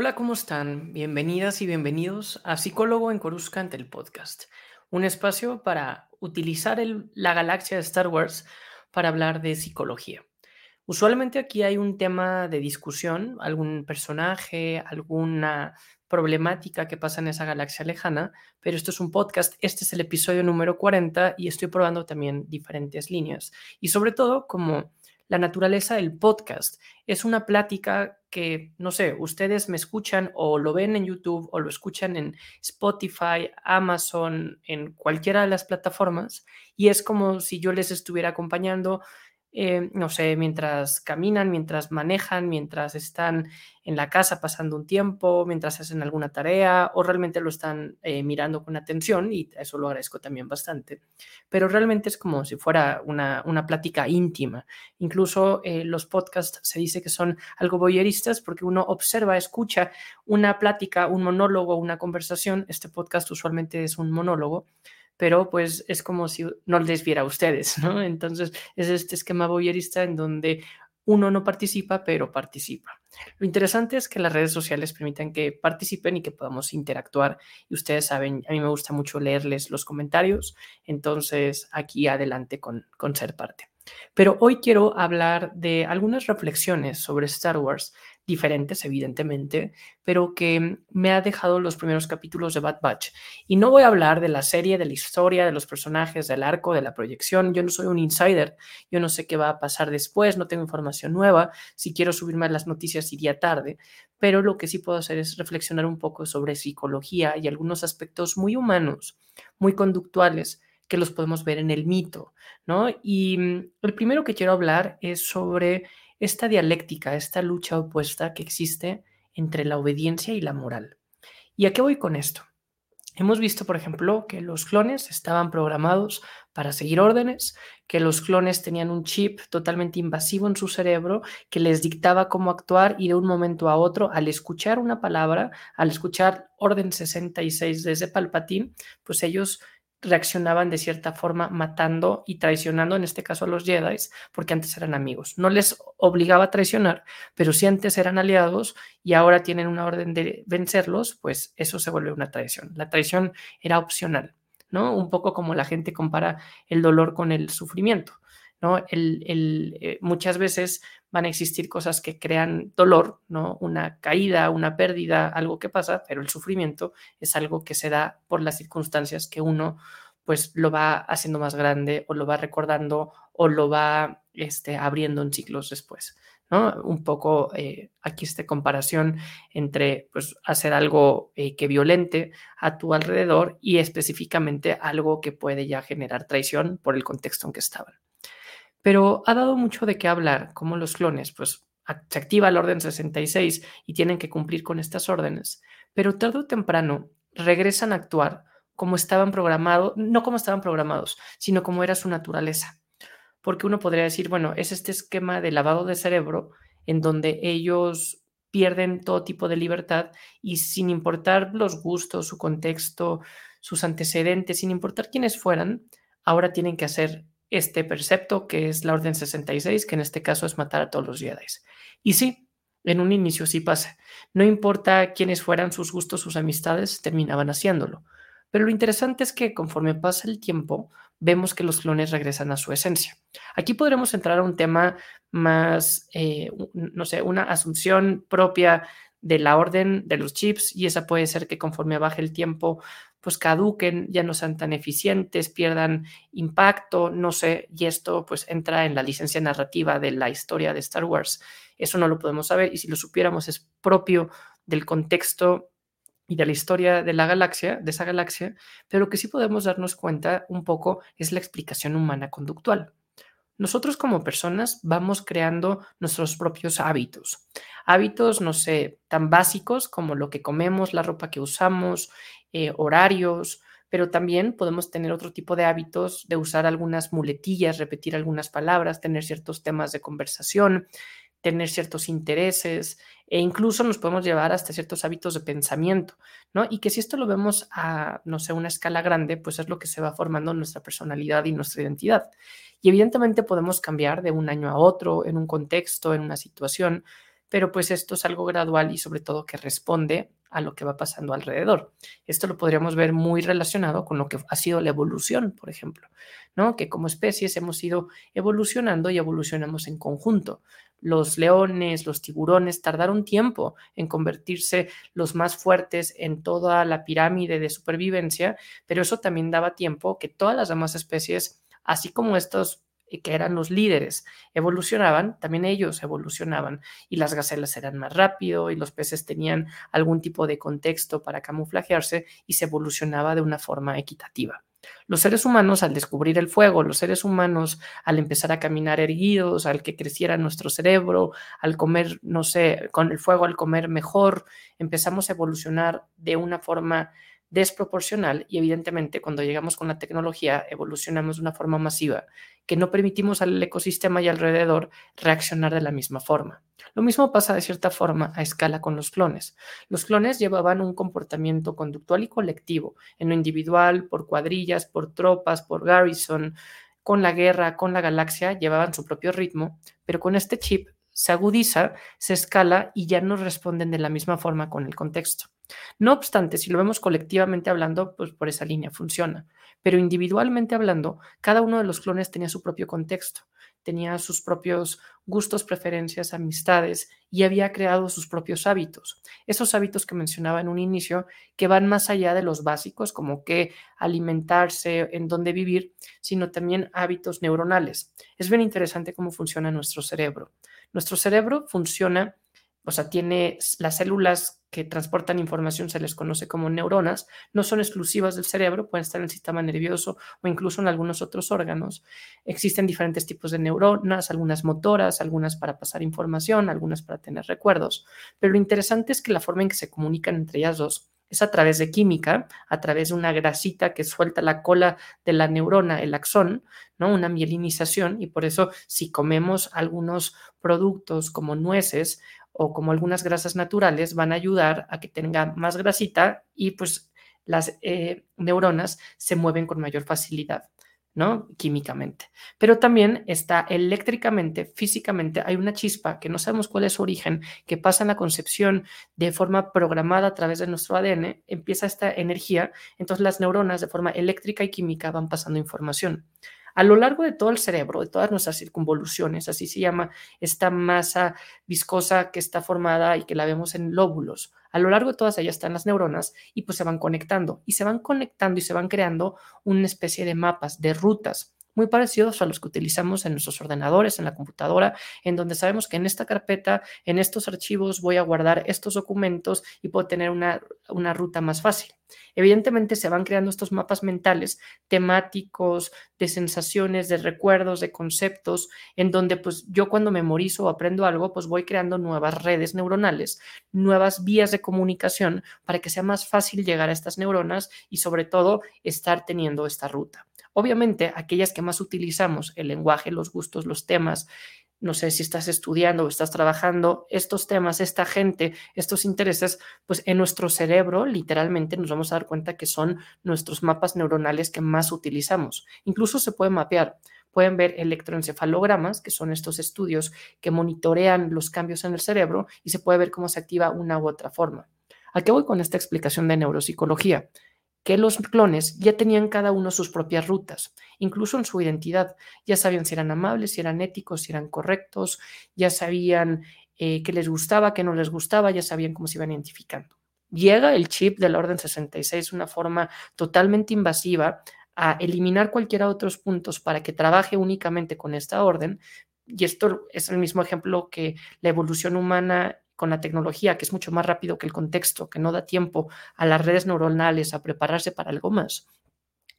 Hola, ¿cómo están? Bienvenidas y bienvenidos a Psicólogo en Coruscant, el podcast, un espacio para utilizar la galaxia de Star Wars para hablar de psicología. Usualmente aquí hay un tema de discusión, algún personaje, alguna problemática que pasa en esa galaxia lejana, pero esto es un podcast, este es el episodio número 40 y estoy probando también diferentes líneas. Y sobre todo, como la naturaleza del podcast. Es una plática que, no sé, ustedes me escuchan o lo ven en YouTube o lo escuchan en Spotify, Amazon, en cualquiera de las plataformas, y es como si yo les estuviera acompañando eh, no sé, mientras caminan, mientras manejan, mientras están en la casa pasando un tiempo, mientras hacen alguna tarea o realmente lo están eh, mirando con atención y eso lo agradezco también bastante. Pero realmente es como si fuera una, una plática íntima. Incluso eh, los podcasts se dice que son algo voyeristas porque uno observa, escucha una plática, un monólogo, una conversación. Este podcast usualmente es un monólogo pero pues es como si no les viera a ustedes, ¿no? Entonces es este esquema voyerista en donde uno no participa, pero participa. Lo interesante es que las redes sociales permiten que participen y que podamos interactuar. Y ustedes saben, a mí me gusta mucho leerles los comentarios, entonces aquí adelante con, con ser parte. Pero hoy quiero hablar de algunas reflexiones sobre Star Wars diferentes, evidentemente, pero que me ha dejado los primeros capítulos de Bad Batch. Y no voy a hablar de la serie, de la historia, de los personajes, del arco, de la proyección. Yo no soy un insider, yo no sé qué va a pasar después, no tengo información nueva. Si quiero subirme a las noticias iría tarde, pero lo que sí puedo hacer es reflexionar un poco sobre psicología y algunos aspectos muy humanos, muy conductuales que los podemos ver en el mito, ¿no? Y mm, el primero que quiero hablar es sobre esta dialéctica, esta lucha opuesta que existe entre la obediencia y la moral. ¿Y a qué voy con esto? Hemos visto, por ejemplo, que los clones estaban programados para seguir órdenes, que los clones tenían un chip totalmente invasivo en su cerebro que les dictaba cómo actuar y de un momento a otro, al escuchar una palabra, al escuchar orden 66 desde Palpatine, pues ellos reaccionaban de cierta forma matando y traicionando, en este caso a los Jedi, porque antes eran amigos. No les obligaba a traicionar, pero si antes eran aliados y ahora tienen una orden de vencerlos, pues eso se vuelve una traición. La traición era opcional, ¿no? Un poco como la gente compara el dolor con el sufrimiento. ¿No? El, el, eh, muchas veces van a existir cosas que crean dolor, ¿no? Una caída, una pérdida, algo que pasa, pero el sufrimiento es algo que se da por las circunstancias que uno pues lo va haciendo más grande o lo va recordando o lo va este, abriendo en ciclos después. ¿no? Un poco eh, aquí esta comparación entre pues, hacer algo eh, que violente a tu alrededor y específicamente algo que puede ya generar traición por el contexto en que estaban. Pero ha dado mucho de qué hablar, como los clones, pues se activa el orden 66 y tienen que cumplir con estas órdenes, pero tarde o temprano regresan a actuar como estaban programados, no como estaban programados, sino como era su naturaleza. Porque uno podría decir, bueno, es este esquema de lavado de cerebro en donde ellos pierden todo tipo de libertad y sin importar los gustos, su contexto, sus antecedentes, sin importar quiénes fueran, ahora tienen que hacer este precepto que es la Orden 66, que en este caso es matar a todos los Jedi. Y sí, en un inicio sí pasa. No importa quiénes fueran sus gustos, sus amistades, terminaban haciéndolo. Pero lo interesante es que conforme pasa el tiempo, vemos que los clones regresan a su esencia. Aquí podremos entrar a un tema más, eh, no sé, una asunción propia de la orden de los chips y esa puede ser que conforme baje el tiempo pues caduquen, ya no sean tan eficientes, pierdan impacto, no sé, y esto pues entra en la licencia narrativa de la historia de Star Wars. Eso no lo podemos saber y si lo supiéramos es propio del contexto y de la historia de la galaxia, de esa galaxia, pero lo que sí podemos darnos cuenta un poco es la explicación humana conductual. Nosotros como personas vamos creando nuestros propios hábitos. Hábitos, no sé, tan básicos como lo que comemos, la ropa que usamos, eh, horarios, pero también podemos tener otro tipo de hábitos de usar algunas muletillas, repetir algunas palabras, tener ciertos temas de conversación, tener ciertos intereses e incluso nos podemos llevar hasta ciertos hábitos de pensamiento, ¿no? Y que si esto lo vemos a, no sé, una escala grande, pues es lo que se va formando nuestra personalidad y nuestra identidad. Y evidentemente podemos cambiar de un año a otro, en un contexto, en una situación, pero pues esto es algo gradual y sobre todo que responde a lo que va pasando alrededor. Esto lo podríamos ver muy relacionado con lo que ha sido la evolución, por ejemplo, ¿no? Que como especies hemos ido evolucionando y evolucionamos en conjunto. Los leones, los tiburones tardaron tiempo en convertirse los más fuertes en toda la pirámide de supervivencia, pero eso también daba tiempo que todas las demás especies, así como estos que eran los líderes, evolucionaban, también ellos evolucionaban y las gacelas eran más rápido y los peces tenían algún tipo de contexto para camuflajearse y se evolucionaba de una forma equitativa. Los seres humanos al descubrir el fuego, los seres humanos al empezar a caminar erguidos, al que creciera nuestro cerebro, al comer, no sé, con el fuego, al comer mejor, empezamos a evolucionar de una forma desproporcional y evidentemente cuando llegamos con la tecnología evolucionamos de una forma masiva que no permitimos al ecosistema y alrededor reaccionar de la misma forma. Lo mismo pasa de cierta forma a escala con los clones. Los clones llevaban un comportamiento conductual y colectivo, en lo individual, por cuadrillas, por tropas, por garrison, con la guerra, con la galaxia, llevaban su propio ritmo, pero con este chip se agudiza, se escala y ya no responden de la misma forma con el contexto. No obstante, si lo vemos colectivamente hablando, pues por esa línea funciona. Pero individualmente hablando, cada uno de los clones tenía su propio contexto, tenía sus propios gustos, preferencias, amistades y había creado sus propios hábitos. Esos hábitos que mencionaba en un inicio, que van más allá de los básicos, como que alimentarse, en dónde vivir, sino también hábitos neuronales. Es bien interesante cómo funciona nuestro cerebro. Nuestro cerebro funciona o sea, tiene las células que transportan información, se les conoce como neuronas, no son exclusivas del cerebro, pueden estar en el sistema nervioso o incluso en algunos otros órganos. Existen diferentes tipos de neuronas, algunas motoras, algunas para pasar información, algunas para tener recuerdos, pero lo interesante es que la forma en que se comunican entre ellas dos es a través de química, a través de una grasita que suelta la cola de la neurona, el axón, ¿no? Una mielinización, y por eso si comemos algunos productos como nueces, o como algunas grasas naturales van a ayudar a que tenga más grasita y pues las eh, neuronas se mueven con mayor facilidad. ¿no? Químicamente. Pero también está eléctricamente, físicamente, hay una chispa que no sabemos cuál es su origen, que pasa en la concepción de forma programada a través de nuestro ADN, empieza esta energía, entonces las neuronas de forma eléctrica y química van pasando información. A lo largo de todo el cerebro, de todas nuestras circunvoluciones, así se llama esta masa viscosa que está formada y que la vemos en lóbulos. A lo largo de todas ellas están las neuronas y pues se van conectando y se van conectando y se van creando una especie de mapas, de rutas muy parecidos a los que utilizamos en nuestros ordenadores, en la computadora, en donde sabemos que en esta carpeta, en estos archivos voy a guardar estos documentos y puedo tener una, una ruta más fácil. Evidentemente se van creando estos mapas mentales temáticos, de sensaciones, de recuerdos, de conceptos, en donde pues yo cuando memorizo o aprendo algo, pues voy creando nuevas redes neuronales, nuevas vías de comunicación para que sea más fácil llegar a estas neuronas y sobre todo estar teniendo esta ruta. Obviamente, aquellas que más utilizamos, el lenguaje, los gustos, los temas, no sé si estás estudiando o estás trabajando, estos temas, esta gente, estos intereses, pues en nuestro cerebro literalmente nos vamos a dar cuenta que son nuestros mapas neuronales que más utilizamos. Incluso se puede mapear. Pueden ver electroencefalogramas, que son estos estudios que monitorean los cambios en el cerebro y se puede ver cómo se activa una u otra forma. ¿A qué voy con esta explicación de neuropsicología? Que los clones ya tenían cada uno sus propias rutas, incluso en su identidad. Ya sabían si eran amables, si eran éticos, si eran correctos, ya sabían eh, qué les gustaba, qué no les gustaba, ya sabían cómo se iban identificando. Llega el chip del orden 66 de una forma totalmente invasiva a eliminar cualquiera otros puntos para que trabaje únicamente con esta orden. Y esto es el mismo ejemplo que la evolución humana con la tecnología, que es mucho más rápido que el contexto, que no da tiempo a las redes neuronales a prepararse para algo más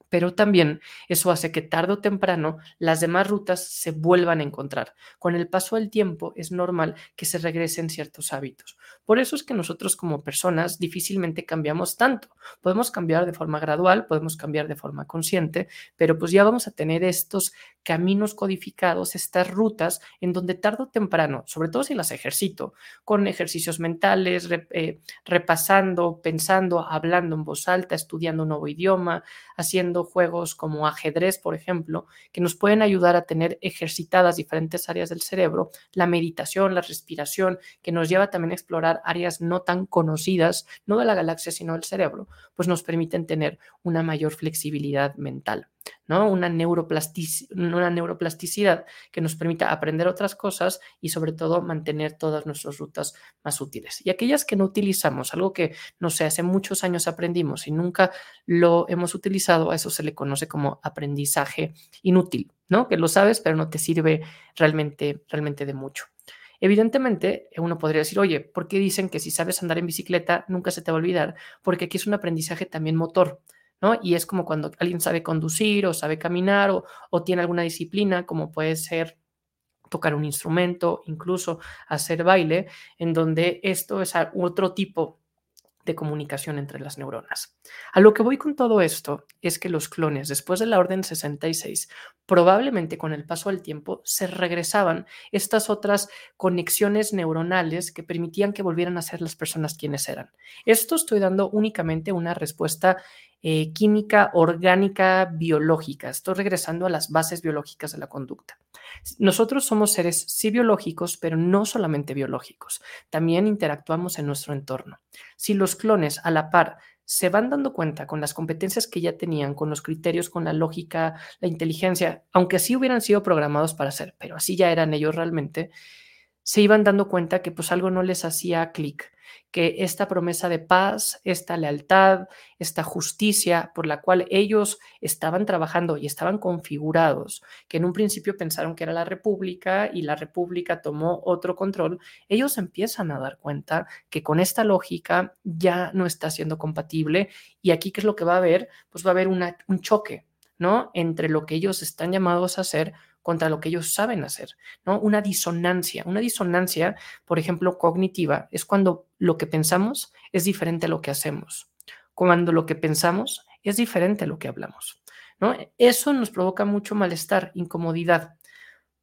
pero también eso hace que tarde o temprano las demás rutas se vuelvan a encontrar. Con el paso del tiempo es normal que se regresen ciertos hábitos. Por eso es que nosotros como personas difícilmente cambiamos tanto. Podemos cambiar de forma gradual, podemos cambiar de forma consciente, pero pues ya vamos a tener estos caminos codificados, estas rutas en donde tarde o temprano, sobre todo si las ejercito, con ejercicios mentales, eh, repasando, pensando, hablando en voz alta, estudiando un nuevo idioma, haciendo juegos como ajedrez, por ejemplo, que nos pueden ayudar a tener ejercitadas diferentes áreas del cerebro, la meditación, la respiración, que nos lleva también a explorar áreas no tan conocidas, no de la galaxia, sino del cerebro, pues nos permiten tener una mayor flexibilidad mental. ¿no? Una, una neuroplasticidad que nos permita aprender otras cosas y sobre todo mantener todas nuestras rutas más útiles. Y aquellas que no utilizamos, algo que, no sé, hace muchos años aprendimos y nunca lo hemos utilizado, a se le conoce como aprendizaje inútil, ¿no? Que lo sabes, pero no te sirve realmente, realmente de mucho. Evidentemente, uno podría decir, oye, ¿por qué dicen que si sabes andar en bicicleta nunca se te va a olvidar? Porque aquí es un aprendizaje también motor. ¿no? Y es como cuando alguien sabe conducir o sabe caminar o, o tiene alguna disciplina, como puede ser tocar un instrumento, incluso hacer baile, en donde esto es otro tipo de comunicación entre las neuronas. A lo que voy con todo esto es que los clones, después de la Orden 66, probablemente con el paso del tiempo se regresaban estas otras conexiones neuronales que permitían que volvieran a ser las personas quienes eran. Esto estoy dando únicamente una respuesta eh, química, orgánica, biológica. Estoy regresando a las bases biológicas de la conducta. Nosotros somos seres sí biológicos, pero no solamente biológicos. También interactuamos en nuestro entorno. Si los clones a la par se van dando cuenta con las competencias que ya tenían, con los criterios, con la lógica, la inteligencia, aunque así hubieran sido programados para ser, pero así ya eran ellos realmente, se iban dando cuenta que pues algo no les hacía clic que esta promesa de paz, esta lealtad, esta justicia por la cual ellos estaban trabajando y estaban configurados, que en un principio pensaron que era la República y la República tomó otro control, ellos empiezan a dar cuenta que con esta lógica ya no está siendo compatible y aquí qué es lo que va a haber, pues va a haber un choque, ¿no? Entre lo que ellos están llamados a hacer contra lo que ellos saben hacer, ¿no? Una disonancia. Una disonancia, por ejemplo, cognitiva, es cuando lo que pensamos es diferente a lo que hacemos. Cuando lo que pensamos es diferente a lo que hablamos, ¿no? Eso nos provoca mucho malestar, incomodidad.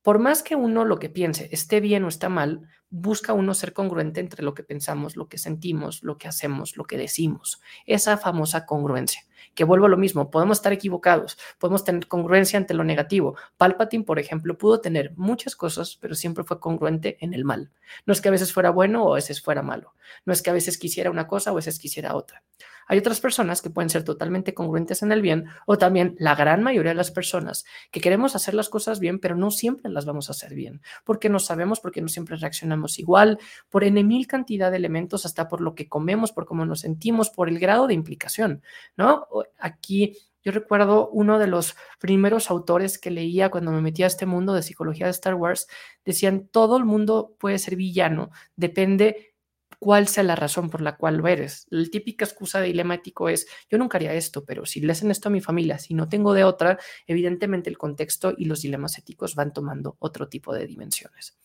Por más que uno lo que piense esté bien o está mal, busca uno ser congruente entre lo que pensamos, lo que sentimos, lo que hacemos, lo que decimos. Esa famosa congruencia que vuelvo a lo mismo, podemos estar equivocados, podemos tener congruencia ante lo negativo. Palpatine, por ejemplo, pudo tener muchas cosas, pero siempre fue congruente en el mal. No es que a veces fuera bueno o a veces fuera malo. No es que a veces quisiera una cosa o a veces quisiera otra. Hay otras personas que pueden ser totalmente congruentes en el bien o también la gran mayoría de las personas que queremos hacer las cosas bien, pero no siempre las vamos a hacer bien, porque no sabemos, porque no siempre reaccionamos igual, por en mil cantidad de elementos, hasta por lo que comemos, por cómo nos sentimos, por el grado de implicación, ¿no? Aquí yo recuerdo uno de los primeros autores que leía cuando me metía a este mundo de psicología de Star Wars, decían, todo el mundo puede ser villano, depende cuál sea la razón por la cual lo eres. La típica excusa dilemático es, yo nunca haría esto, pero si le hacen esto a mi familia, si no tengo de otra, evidentemente el contexto y los dilemas éticos van tomando otro tipo de dimensiones.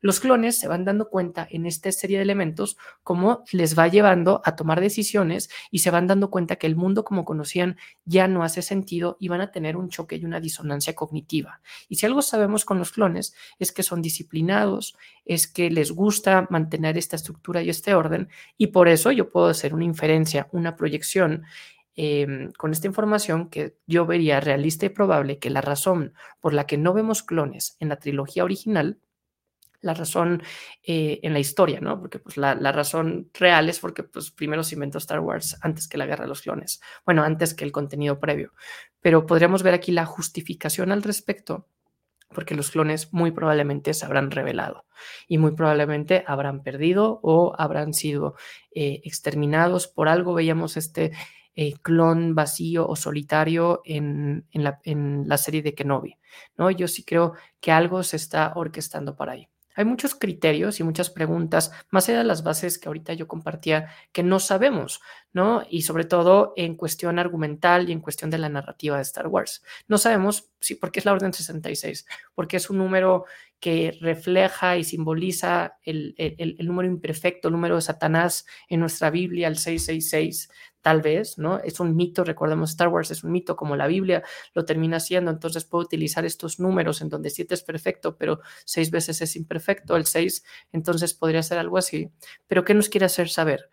Los clones se van dando cuenta en esta serie de elementos cómo les va llevando a tomar decisiones y se van dando cuenta que el mundo como conocían ya no hace sentido y van a tener un choque y una disonancia cognitiva. Y si algo sabemos con los clones es que son disciplinados, es que les gusta mantener esta estructura y este orden y por eso yo puedo hacer una inferencia, una proyección em, con esta información que yo vería realista y probable que la razón por la que no vemos clones en la trilogía original la razón eh, en la historia, ¿no? Porque pues, la, razón real es porque pues, primero se inventó Star Wars antes que la Guerra de los Clones, bueno, antes que el contenido previo. Pero podríamos ver aquí la justificación al respecto, porque los clones muy probablemente se habrán revelado y muy probablemente habrán perdido o habrán sido eh, exterminados. Por algo veíamos este eh, clon vacío o solitario en, la, en la serie de Kenobi, ¿no? Yo sí creo que algo se está orquestando para ahí. Hay muchos criterios y muchas preguntas, más allá de las bases que ahorita yo compartía, que no sabemos, ¿no? Y sobre todo en cuestión argumental y en cuestión de la narrativa de Star Wars. No sabemos si, por qué es la Orden 66, porque es un número que refleja y simboliza el, el, número imperfecto, el número de Satanás en nuestra Biblia, el 666, tal vez, ¿no? Es un mito, recordemos, Star Wars es un mito como la Biblia lo termina siendo, entonces puedo utilizar estos números en donde 7 es perfecto, pero 6 veces es imperfecto, el 6, entonces podría ser algo así. Pero ¿qué nos quiere hacer saber?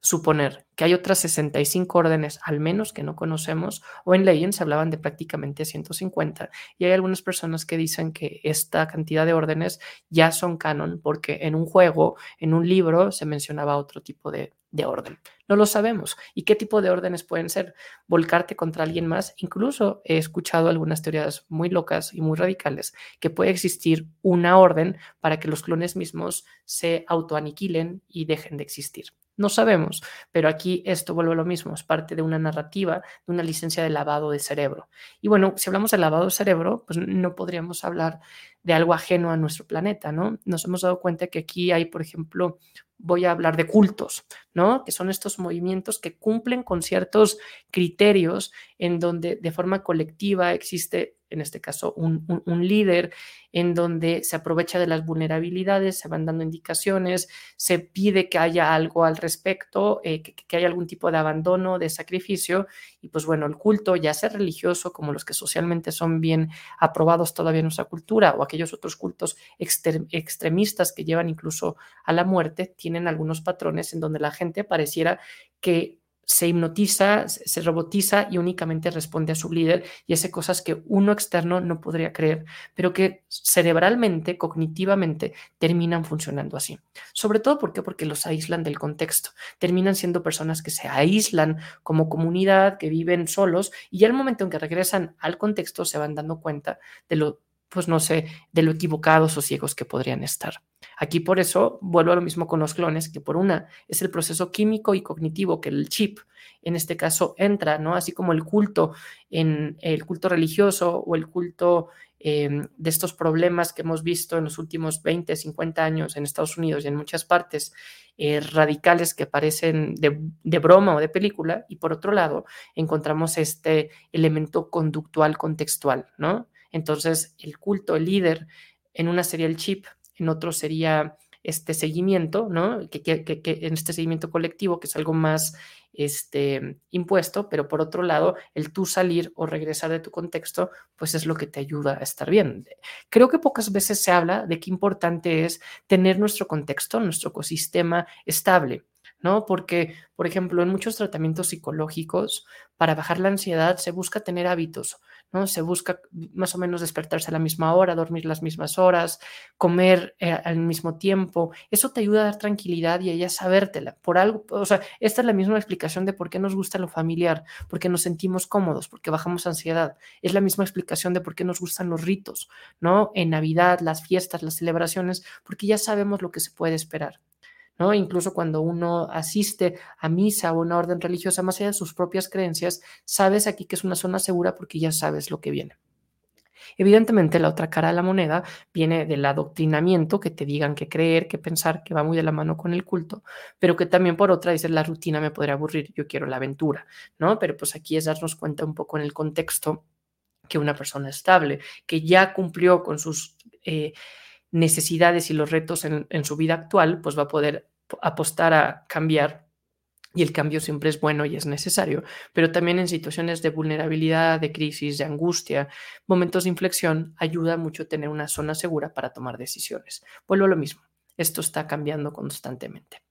suponer que hay otras 65 órdenes al menos que no conocemos, o en Legends se hablaban de prácticamente 150, y hay algunas personas que dicen que esta cantidad de órdenes ya son canon porque en un juego, en un libro, se mencionaba otro tipo de, de orden. No lo sabemos. ¿Y qué tipo de órdenes pueden ser? Volcarte contra alguien más. Incluso he escuchado algunas teorías muy locas y muy radicales que puede existir una orden para que los clones mismos se autoaniquilen y dejen de existir. No sabemos, pero aquí esto vuelve a lo mismo, es parte de una narrativa, de una licencia de lavado de cerebro. Y bueno, si hablamos de lavado de cerebro, pues no podríamos hablar de algo ajeno a nuestro planeta, ¿no? Nos hemos dado cuenta que aquí hay, por ejemplo, voy a hablar de cultos, ¿no? Que son estos movimientos que cumplen con ciertos criterios en donde de forma colectiva existe, en este caso, un, líder, en donde se aprovecha de las vulnerabilidades, se van dando indicaciones, se pide que haya algo al respecto, eh, que, que, haya algún tipo de abandono, de sacrificio, y pues bueno, el culto, ya sea religioso, como los que socialmente son bien aprobados todavía en nuestra cultura, o aquellos otros cultos extremistas que llevan incluso a la muerte, tienen algunos patrones en donde la gente pareciera que se hipnotiza, se robotiza y únicamente responde a su líder y hace cosas que uno externo no podría creer, pero que cerebralmente, cognitivamente, terminan funcionando así. Sobre todo ¿por porque los aíslan del contexto. Terminan siendo personas que se aíslan como comunidad, que viven solos y al momento en que regresan al contexto se van dando cuenta de lo pues no sé, de lo equivocados o ciegos que podrían estar. Aquí por eso vuelvo a lo mismo con los clones, que por una es el proceso químico y cognitivo que el chip en este caso entra, ¿no? Así como el culto en el culto religioso o el culto em, de estos problemas que hemos visto en los últimos 20, 50 años en Estados Unidos y en muchas partes eh, radicales que parecen de, de broma o de película, y por otro lado encontramos este elemento conductual contextual, ¿no? Entonces, el culto, el líder, en una sería el chip, en otro sería este seguimiento, ¿no? Que, que, en este seguimiento colectivo, que es algo más este, impuesto, pero por otro lado, el tú salir o regresar de tu contexto, pues es lo que te ayuda a estar bien. Creo que pocas veces se habla de qué importante es tener nuestro contexto, nuestro ecosistema estable. ¿no? Porque, por ejemplo, en muchos tratamientos psicológicos, para bajar la ansiedad se busca tener hábitos, ¿no? Se busca más o menos despertarse a la misma hora, dormir las mismas horas, comer eh, al mismo tiempo. Eso te ayuda a dar tranquilidad y a ella sabértela. Por algo, o sea, esta es la misma explicación de por qué nos gusta lo familiar, porque nos sentimos cómodos, porque bajamos ansiedad. Es la misma explicación de por qué nos gustan los ritos, ¿no? En Navidad, las fiestas, las celebraciones, porque ya sabemos lo que se puede esperar. Incluso cuando uno asiste a misa o una orden religiosa, más allá de sus propias creencias, sabes aquí que es una zona segura porque ya sabes lo que viene. Evidentemente, la otra cara de la moneda viene del adoctrinamiento, que te digan qué creer, qué pensar, que va muy de la mano con el culto, pero que también por otra dice la rutina me podría aburrir, yo quiero la aventura, ¿no? Pero pues aquí es darnos cuenta un poco en el contexto que una persona estable, que ya cumplió con sus eh, necesidades y los retos en, su vida actual, pues va a poder apostar a cambiar y el cambio siempre es bueno y es necesario, pero también en situaciones de vulnerabilidad, de crisis, de angustia, momentos de inflexión, ayuda mucho tener una zona segura para tomar decisiones. Vuelvo a lo mismo, esto está cambiando constantemente.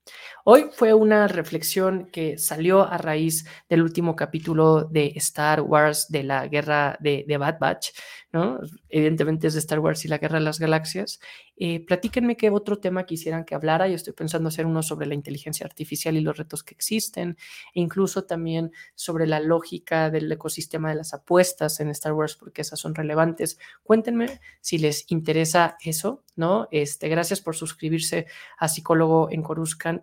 Hoy fue una reflexión que salió a raíz del último capítulo de Star Wars de la guerra de, Bad Batch, ¿no? Evidentemente es de Star Wars y la guerra de las galaxias. Eh, platíquenme qué otro tema quisieran que hablara. Yo estoy pensando hacer uno sobre la inteligencia artificial y los retos que existen, e incluso también sobre la lógica del ecosistema de las apuestas en Star Wars, porque esas son relevantes. Cuéntenme si les interesa eso, ¿no? Este, gracias por suscribirse a Psicólogo en Coruscant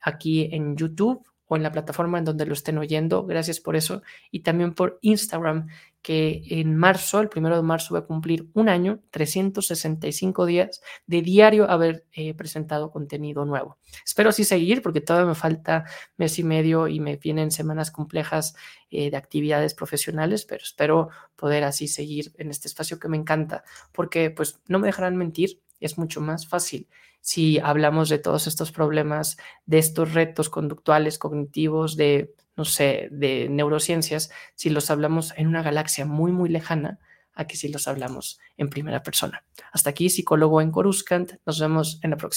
aquí en YouTube o en la plataforma en donde lo estén oyendo. Gracias por eso. Y también por Instagram, que en marzo, el primero de marzo, voy a cumplir un año, 365 días de diario haber eh, presentado contenido nuevo. Espero así seguir porque todavía me falta mes y medio y me vienen semanas complejas eh, de actividades profesionales, pero espero poder así seguir en este espacio que me encanta porque pues no me dejarán mentir, es mucho más fácil si hablamos de todos estos problemas, de estos retos conductuales, cognitivos, de, no sé, de neurociencias, si los hablamos en una galaxia muy, muy lejana, a que si los hablamos en primera persona. Hasta aquí, psicólogo en Coruscant. Nos vemos en la próxima.